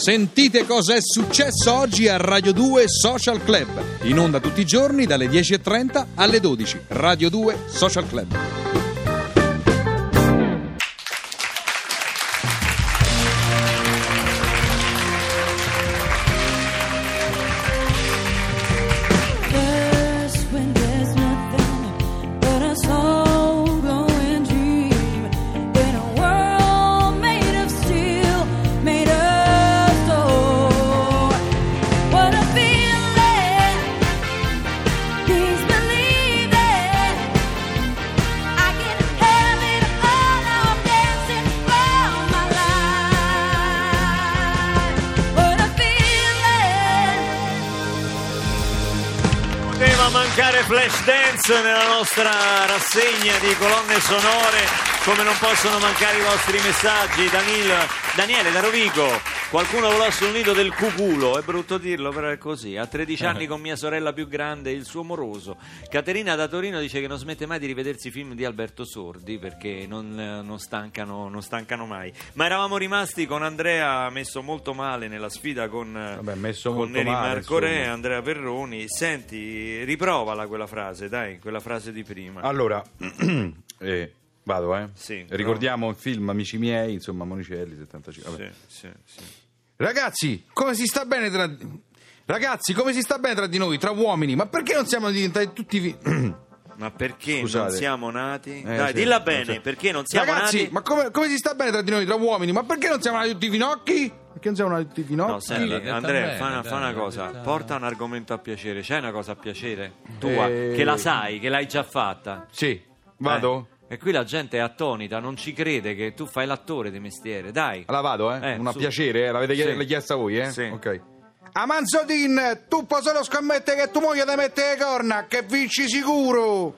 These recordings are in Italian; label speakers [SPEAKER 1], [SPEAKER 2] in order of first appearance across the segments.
[SPEAKER 1] Sentite cosa è successo oggi a Radio 2 Social Club. In onda tutti i giorni dalle 10.30 alle 12. Radio 2 Social Club.
[SPEAKER 2] Flash Dance nella nostra rassegna di colonne sonore, come non possono mancare i vostri messaggi. Danil, Daniele da Rovigo, qualcuno volò sul nido del cuculo, è brutto dirlo, però è così. A 13 anni con mia sorella più grande, il suo moroso. Caterina da Torino dice che non smette mai di rivedersi i film di Alberto Sordi perché non, non stancano, non stancano mai. Ma eravamo rimasti con Andrea messo molto male nella sfida con,
[SPEAKER 3] Vabbè,
[SPEAKER 2] con Neri
[SPEAKER 3] male,
[SPEAKER 2] Marco Re,
[SPEAKER 3] insomma.
[SPEAKER 2] Andrea Perroni. Senti, riprovala quella frase, dai, quella frase di prima.
[SPEAKER 3] Allora, eh, vado, eh.
[SPEAKER 2] Sì,
[SPEAKER 3] Ricordiamo il film Amici miei, insomma, Monicelli 75. Vabbè.
[SPEAKER 2] Sì, sì, sì.
[SPEAKER 3] Ragazzi, come si sta bene tra Ragazzi, come si sta bene tra di noi, tra uomini? Ma perché non siamo diventati tutti vi-
[SPEAKER 2] Ma perché
[SPEAKER 3] Scusate.
[SPEAKER 2] non siamo nati?
[SPEAKER 3] Eh,
[SPEAKER 2] Dai,
[SPEAKER 3] sì,
[SPEAKER 2] dilla
[SPEAKER 3] non
[SPEAKER 2] bene,
[SPEAKER 3] so.
[SPEAKER 2] perché non siamo
[SPEAKER 3] Ragazzi,
[SPEAKER 2] nati?
[SPEAKER 3] ma come, come si sta bene tra di noi, tra uomini? Ma perché non siamo nati tutti finocchi? Perché non siamo nati tutti finocchi?
[SPEAKER 2] No, senti,
[SPEAKER 4] detta
[SPEAKER 2] Andrea,
[SPEAKER 4] bene,
[SPEAKER 2] fa una, fa una cosa,
[SPEAKER 4] detta-
[SPEAKER 2] porta un argomento a piacere. C'hai una cosa a piacere? Tua,
[SPEAKER 3] Eh.
[SPEAKER 2] che la sai, che l'hai già fatta.
[SPEAKER 3] Sì, vado?
[SPEAKER 2] Eh, E qui la gente è attonita, non ci crede che tu fai l'attore di mestiere. Dai.
[SPEAKER 3] Allora vado, eh?
[SPEAKER 2] Eh,
[SPEAKER 3] Una
[SPEAKER 2] su.
[SPEAKER 3] piacere, eh? L'avete
[SPEAKER 2] Sì.
[SPEAKER 3] chiesta voi, eh?
[SPEAKER 2] Sì.
[SPEAKER 3] Ok. Amanzodin, tu puoi solo scommettere che tu moglie ti mette le corna, che vinci sicuro!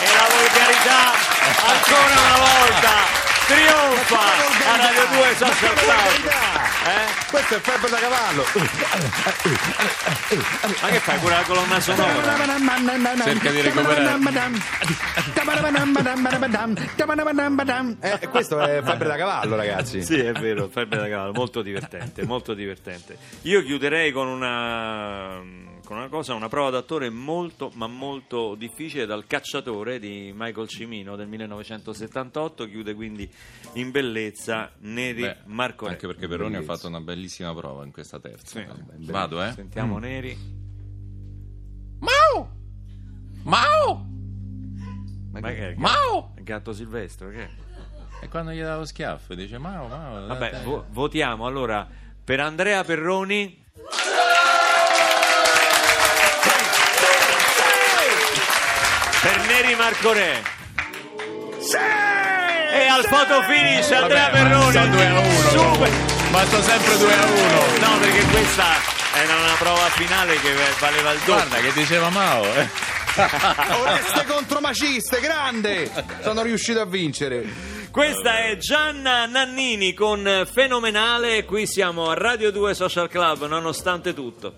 [SPEAKER 2] E la volgarità, ancora una volta, trionfa a Radio 2 Social Club. Eh?
[SPEAKER 3] Questo è febbre da cavallo!
[SPEAKER 2] Ma che fai pure la colonna sonora?
[SPEAKER 4] Cerca di recuperare.
[SPEAKER 3] Eh, questo è febbre da cavallo, ragazzi.
[SPEAKER 2] Sì, è vero, febbre da cavallo, molto divertente, molto divertente. Io chiuderei con una, con una cosa, una prova d'attore molto, ma molto difficile dal cacciatore di Michael Cimino del 1978, chiude quindi in bellezza Neri
[SPEAKER 4] Beh,
[SPEAKER 2] Marco Re.
[SPEAKER 4] Anche perché Peroni ha fatto una bellissima prova in questa terza.
[SPEAKER 2] Sì.
[SPEAKER 4] Vado, eh?
[SPEAKER 2] Sentiamo Neri.
[SPEAKER 4] Mau! Mau!
[SPEAKER 2] Ma che è?
[SPEAKER 4] Mau!
[SPEAKER 2] Il gatto silvestre, che è?
[SPEAKER 4] E quando gli davo schiaffo dice Mau, Mau.
[SPEAKER 2] Vabbè, vo- votiamo allora per Andrea Perroni. Marco Re. E al photo finish Andrea
[SPEAKER 4] ma
[SPEAKER 2] Perroni.
[SPEAKER 4] sto 2 a 1.
[SPEAKER 2] Super.
[SPEAKER 4] Ma sto sempre 2 a 1.
[SPEAKER 2] No, perché questa era una prova finale che valeva il doppio.
[SPEAKER 4] Guarda che diceva Mao, eh.
[SPEAKER 3] Oreste contro Maciste, grande! Sono riuscito a vincere.
[SPEAKER 2] Questa è Gianna Nannini con Fenomenale. Qui siamo a Radio 2 Social Club, nonostante tutto.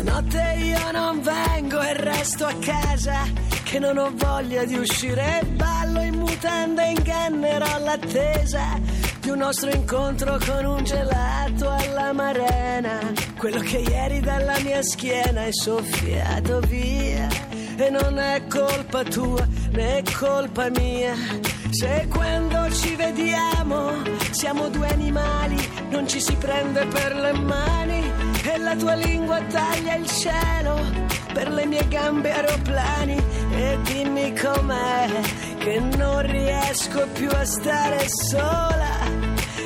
[SPEAKER 5] Stanotte io non vengo e resto a casa Che non ho voglia di uscire. Ballo in mutanda e ingannerò l'attesa Di un nostro incontro con un gelato alla marena. Quello che ieri dalla mia schiena è soffiato via. E non è colpa tua né colpa mia. Se quando ci vediamo siamo due animali Non ci si prende per le mani la tua lingua taglia il cielo per le mie gambe aeroplani e dimmi com'è che non riesco più a stare sola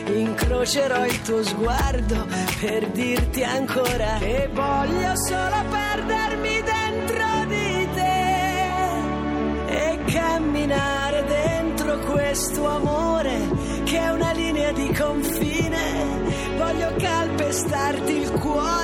[SPEAKER 5] incrocerò il tuo sguardo per dirti ancora che voglio solo perdermi dentro di te e camminare dentro questo amore che è una linea di confine. Voglio calpestarti il cuore,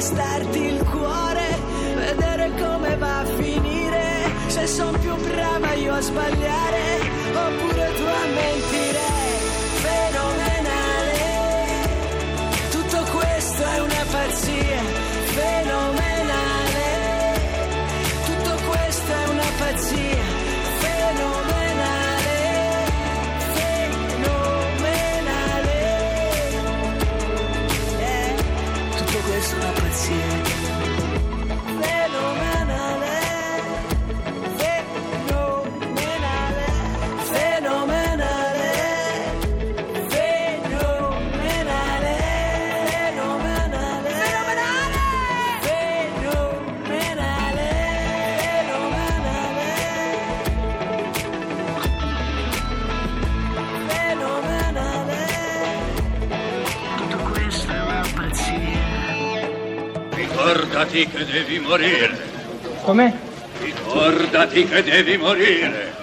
[SPEAKER 5] calpestarti il cuore, vedere come va a finire. Se sono più brava io a sbagliare, oppure tu a mentire. Fenomenale, tutto questo è una pazzia.
[SPEAKER 6] Ricordati che devi morire.
[SPEAKER 7] Com'è?
[SPEAKER 6] Ricordati che devi morire.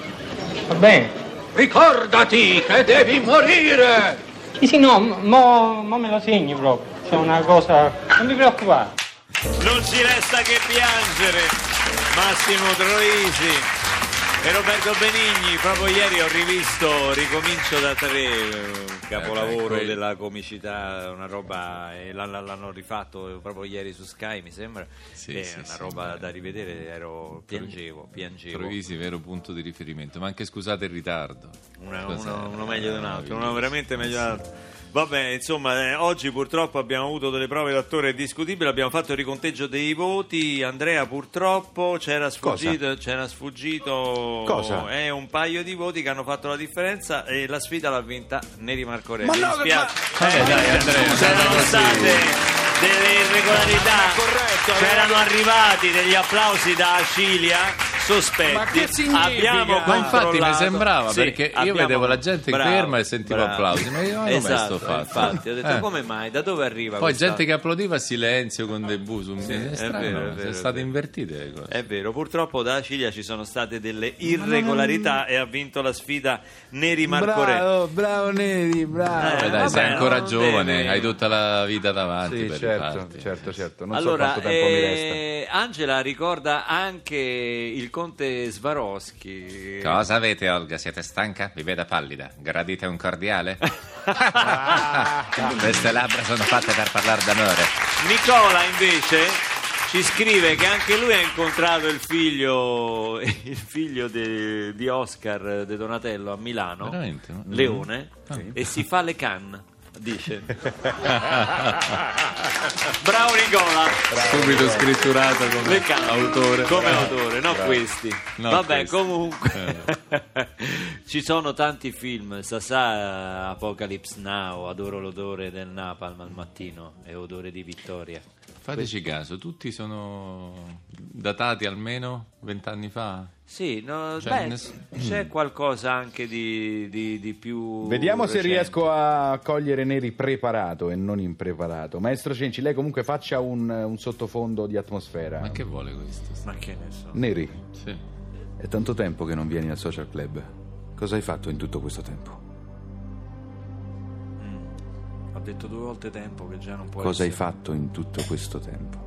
[SPEAKER 7] Va bene.
[SPEAKER 6] Ricordati che devi morire.
[SPEAKER 7] Sì, sì, no, mo, mo me lo segni proprio. C'è una cosa... Non ti preoccupare.
[SPEAKER 2] Non ci resta che piangere. Massimo Troisi e Roberto Benigni. Proprio ieri ho rivisto Ricomincio da tre, eh, capolavoro
[SPEAKER 4] Eh,
[SPEAKER 2] della comicità, una roba, l'hanno rifatto proprio ieri su Sky, mi sembra.
[SPEAKER 4] Sì,
[SPEAKER 2] è
[SPEAKER 4] sì,
[SPEAKER 2] una
[SPEAKER 4] sì,
[SPEAKER 2] roba
[SPEAKER 4] beh.
[SPEAKER 2] da rivedere, ero, piangevo, piangevo.
[SPEAKER 4] Troisi, vero punto di riferimento. Ma anche scusate il ritardo.
[SPEAKER 2] Una- uno, uno meglio di un altro, uno veramente meglio di un altro. Vabbè, insomma, eh, oggi purtroppo abbiamo avuto delle prove d'attore discutibili, abbiamo fatto il riconteggio dei voti. Andrea purtroppo c'era sfuggito, c'era sfuggito
[SPEAKER 3] Cosa?
[SPEAKER 2] eh, un paio di voti che hanno fatto la differenza e la sfida l'ha vinta Neri Marcorelli.
[SPEAKER 3] Ma
[SPEAKER 2] Mi
[SPEAKER 3] no,
[SPEAKER 2] dispiace.
[SPEAKER 4] Vabbè,
[SPEAKER 2] Eh,
[SPEAKER 4] dai, Andrea,
[SPEAKER 2] c'erano state delle irregolarità,
[SPEAKER 3] corretto,
[SPEAKER 2] c'erano arrivati degli applausi da Acilia sospetti.
[SPEAKER 3] Ma che significa?
[SPEAKER 2] Abbiamo
[SPEAKER 4] Ma infatti mi sembrava
[SPEAKER 2] Sì,
[SPEAKER 4] perché io
[SPEAKER 2] abbiamo-
[SPEAKER 4] vedevo la gente
[SPEAKER 2] Bravo,
[SPEAKER 4] ferma e sentivo
[SPEAKER 2] bravo.
[SPEAKER 4] applausi. Ma io non ho
[SPEAKER 2] esatto,
[SPEAKER 4] sto fatto.
[SPEAKER 2] Infatti, ho detto
[SPEAKER 4] Eh.
[SPEAKER 2] come mai? Da dove arriva
[SPEAKER 4] Poi
[SPEAKER 2] questa-
[SPEAKER 4] gente che applaudiva a silenzio con dei bu su è,
[SPEAKER 2] è
[SPEAKER 4] strano,
[SPEAKER 2] vero, è
[SPEAKER 4] sono
[SPEAKER 2] vero, è
[SPEAKER 4] state
[SPEAKER 2] vero.
[SPEAKER 4] invertite le cose.
[SPEAKER 2] È vero, purtroppo da Ciglia ci sono state delle irregolarità e ha vinto la sfida Neri Marcorelli.
[SPEAKER 3] Bravo, bravo Neri, bravo.
[SPEAKER 2] Eh,
[SPEAKER 4] dai,
[SPEAKER 2] vabbè,
[SPEAKER 4] sei ancora giovane,
[SPEAKER 2] devi-
[SPEAKER 4] hai tutta la vita davanti
[SPEAKER 3] Sì,
[SPEAKER 4] per
[SPEAKER 3] certo, certo, certo. Non
[SPEAKER 2] allora,
[SPEAKER 3] so quanto tempo mi resta.
[SPEAKER 2] eh, Angela ricorda anche il conte Svaroschi.
[SPEAKER 4] Cosa avete, Olga? Siete stanca? Vi vedo pallida. Gradite un cordiale? Queste labbra sono fatte per parlare d'amore.
[SPEAKER 2] Nicola invece ci scrive che anche lui ha incontrato il figlio, il figlio de- di Oscar De Donatello a Milano,
[SPEAKER 4] Veramente?
[SPEAKER 2] Leone, e si fa le canne. Dice. Bravo Nicola.
[SPEAKER 4] Subito scritturato come
[SPEAKER 2] le canne
[SPEAKER 4] autore.
[SPEAKER 2] come autore no questi.
[SPEAKER 4] No,
[SPEAKER 2] vabbè
[SPEAKER 4] questi.
[SPEAKER 2] comunque. Ci sono tanti film. Sasà Apocalypse Now adoro l'odore del napalm al mattino e odore di vittoria
[SPEAKER 4] Fateci caso, tutti sono datati almeno vent'anni fa?
[SPEAKER 2] Sì, no,
[SPEAKER 4] Cioè,
[SPEAKER 2] beh,
[SPEAKER 4] ness-
[SPEAKER 2] c'è qualcosa anche di, di- di più.
[SPEAKER 3] Vediamo se
[SPEAKER 2] recente.
[SPEAKER 3] riesco a cogliere Neri preparato e non impreparato. Maestro Cenci, lei comunque faccia un, un sottofondo di atmosfera.
[SPEAKER 4] Ma che vuole questo?
[SPEAKER 2] Ma che ne so.
[SPEAKER 3] Neri,
[SPEAKER 4] Sì.
[SPEAKER 3] è tanto tempo che non vieni al social club. Cosa hai fatto in tutto questo tempo?
[SPEAKER 2] Detto due volte tempo che già non può
[SPEAKER 3] Cosa hai
[SPEAKER 2] essere.
[SPEAKER 3] fatto in tutto questo tempo?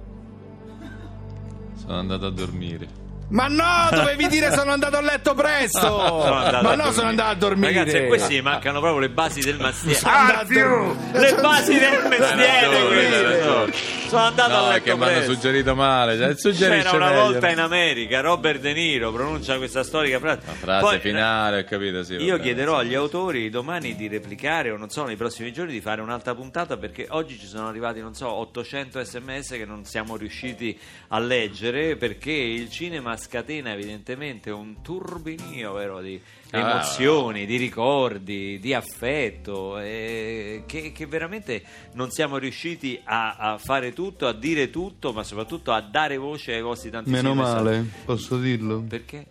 [SPEAKER 4] Sono andato a dormire.
[SPEAKER 3] Ma no, dovevi dire sono andato a letto presto! Ma no, sono andato a dormire!
[SPEAKER 2] Ragazzi, a questi mancano proprio le basi del mestiere.
[SPEAKER 3] Sono andato a dormire.
[SPEAKER 2] Le basi del mestiere, Sono andato a
[SPEAKER 4] No, è
[SPEAKER 2] letto
[SPEAKER 4] che mi hanno suggerito male. Cioè, suggerisce
[SPEAKER 2] C'era una
[SPEAKER 4] meglio.
[SPEAKER 2] volta in America, Robert De Niro pronuncia questa storica frase.
[SPEAKER 4] La frase
[SPEAKER 2] Poi,
[SPEAKER 4] finale, ho capito, sì.
[SPEAKER 2] Io chiederò agli autori domani di replicare o non so nei prossimi giorni di fare un'altra puntata perché oggi ci sono arrivati non so 800 sms che non siamo riusciti a leggere perché il cinema scatena evidentemente un turbinio vero, di
[SPEAKER 4] Ah.
[SPEAKER 2] emozioni, di ricordi, di affetto, eh, che, che veramente non siamo riusciti a, a fare tutto, a dire tutto, ma soprattutto a dare voce ai vostri tantissimi
[SPEAKER 3] Meno
[SPEAKER 2] messaggi.
[SPEAKER 3] male, posso dirlo?
[SPEAKER 2] Perché?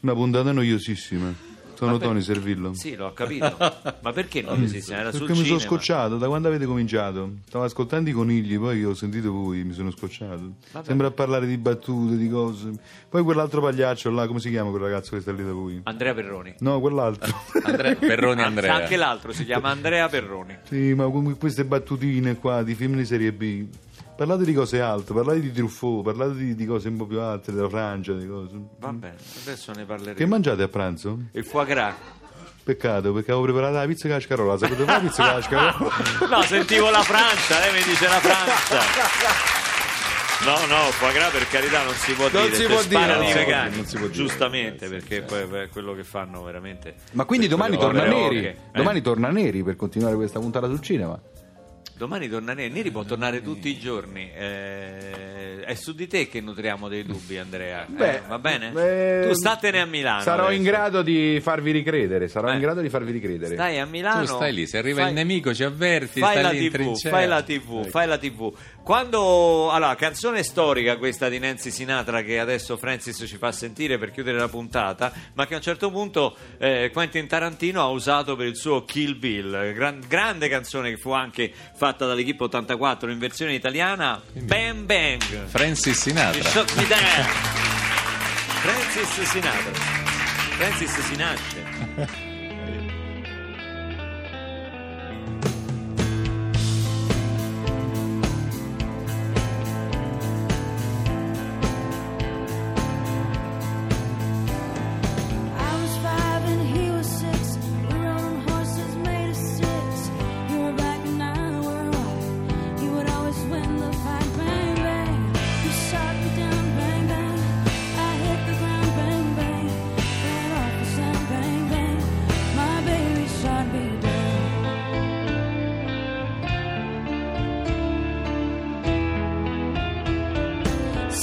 [SPEAKER 3] Una puntata noiosissima. Sono
[SPEAKER 2] per-
[SPEAKER 3] Tony Servillo.
[SPEAKER 2] Sì, l'ho capito. Ma perché non esisteva? Era sul
[SPEAKER 3] Perché mi sono
[SPEAKER 2] cinema.
[SPEAKER 3] scocciato, da quando avete cominciato? Stavo ascoltando i conigli, poi ho sentito voi, mi sono scocciato.
[SPEAKER 2] Vabbè.
[SPEAKER 3] Sembra parlare di battute, di cose. Poi quell'altro pagliaccio là, come si chiama quel ragazzo che sta lì da voi?
[SPEAKER 2] Andrea Perroni.
[SPEAKER 3] No, quell'altro.
[SPEAKER 4] Andrea, Perroni Andrea.
[SPEAKER 2] Anche l'altro si chiama Andrea Perroni.
[SPEAKER 3] sì, ma con queste battutine qua di film di serie B. Parlate di cose alte, parlate di Truffaut, parlate di, di cose un po' più alte, della Francia, di cose.
[SPEAKER 2] Va bene, adesso ne parleremo.
[SPEAKER 3] Che mangiate a pranzo?
[SPEAKER 2] Il foie gras.
[SPEAKER 3] Peccato, perché avevo preparato la pizza con la scarola. Sapete fare la pizza con la scarola?
[SPEAKER 2] No, sentivo la Francia, lei mi dice la Francia. No, no, foie gras per carità non si può
[SPEAKER 3] Non
[SPEAKER 2] dire,
[SPEAKER 3] si può
[SPEAKER 2] sparano
[SPEAKER 3] dire,
[SPEAKER 2] i vegani,
[SPEAKER 3] non si può dire.
[SPEAKER 2] giustamente, perché poi è quello che fanno veramente.
[SPEAKER 3] Ma quindi domani torna Neri.
[SPEAKER 2] oche, eh?
[SPEAKER 3] Domani torna Neri per continuare questa puntata sul cinema.
[SPEAKER 2] Domani torna Neri, Neri può tornare tutti i giorni. eh, è su di te che nutriamo dei dubbi, Andrea. Eh,
[SPEAKER 8] Beh,
[SPEAKER 2] va bene?
[SPEAKER 8] beh,
[SPEAKER 2] tu statene a Milano.
[SPEAKER 8] Sarò in
[SPEAKER 2] adesso.
[SPEAKER 8] grado di farvi ricredere. Sarò
[SPEAKER 2] Eh.
[SPEAKER 8] in grado di farvi ricredere.
[SPEAKER 2] Stai a Milano.
[SPEAKER 4] Tu stai lì, se arriva
[SPEAKER 2] fai-
[SPEAKER 4] il nemico ci avverti,
[SPEAKER 2] Fai
[SPEAKER 4] stai
[SPEAKER 2] la,
[SPEAKER 4] lì in
[SPEAKER 2] TV, fai la TV, fai la TV. Quando allora, canzone storica questa di Nancy Sinatra che adesso Francis ci fa sentire per chiudere la puntata, ma che a un certo punto eh, Quentin Tarantino ha usato per il suo Kill Bill, gran- grande canzone che fu anche fatta dall'equipe 84 in versione italiana, Bang Bang.
[SPEAKER 4] Francis Sinatra.
[SPEAKER 2] Francis Sinatra. Francis si nasce.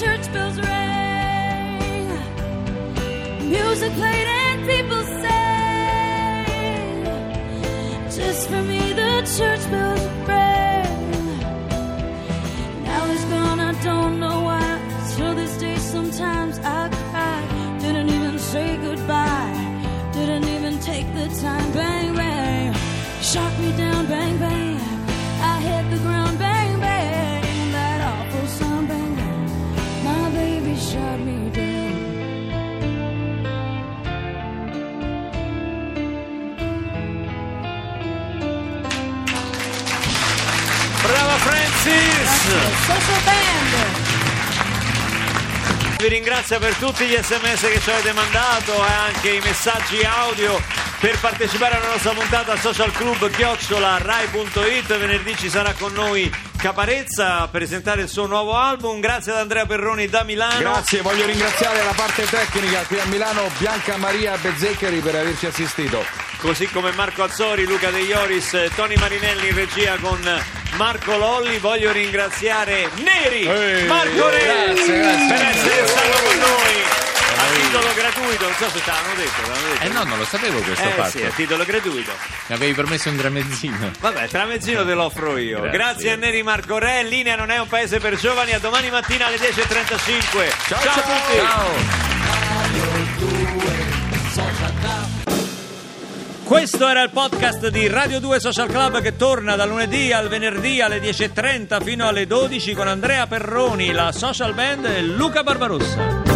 [SPEAKER 9] Church bells rang. Music played and people sang. Just for me, the church bells rang. Now he's gone, I don't know why. Till this day, sometimes I cry. Didn't even say goodbye. Didn't even take the time. Bang, bang. Shot me down,
[SPEAKER 2] Vi ringrazio per tutti gli sms che ci avete mandato e anche i messaggi audio per partecipare alla nostra puntata social club chiocciola rai.it venerdì ci sarà con noi Caparezza a presentare il suo nuovo album. Grazie ad Andrea Perroni da Milano.
[SPEAKER 8] Grazie, voglio ringraziare la parte tecnica qui a Milano, Bianca Maria Bezzeccheri per averci assistito.
[SPEAKER 2] così come Marco Azzori, Luca De Ioris, Tony Marinelli in regia con Marco Lolli voglio ringraziare Neri
[SPEAKER 8] Ehi,
[SPEAKER 2] Marco Neri
[SPEAKER 4] grazie, grazie.
[SPEAKER 2] per essere stato con noi a titolo gratuito non so se te l'hanno detto, l'hanno detto.
[SPEAKER 4] Eh no, non lo sapevo questo
[SPEAKER 2] Eh
[SPEAKER 4] fatto.
[SPEAKER 2] sì, a titolo gratuito.
[SPEAKER 4] Mi avevi promesso un tramezzino.
[SPEAKER 2] Vabbè, tramezzino te lo offro io. Grazie,
[SPEAKER 4] Grazie.
[SPEAKER 2] a Neri Marco Re. Linea non è un paese per giovani. A domani mattina alle 10.35. Ciao, a tutti. Questo era il podcast di Radio 2 Social Club che torna da lunedì al venerdì alle 10.30 fino alle 12 con Andrea Perroni, la social band e Luca Barbarossa.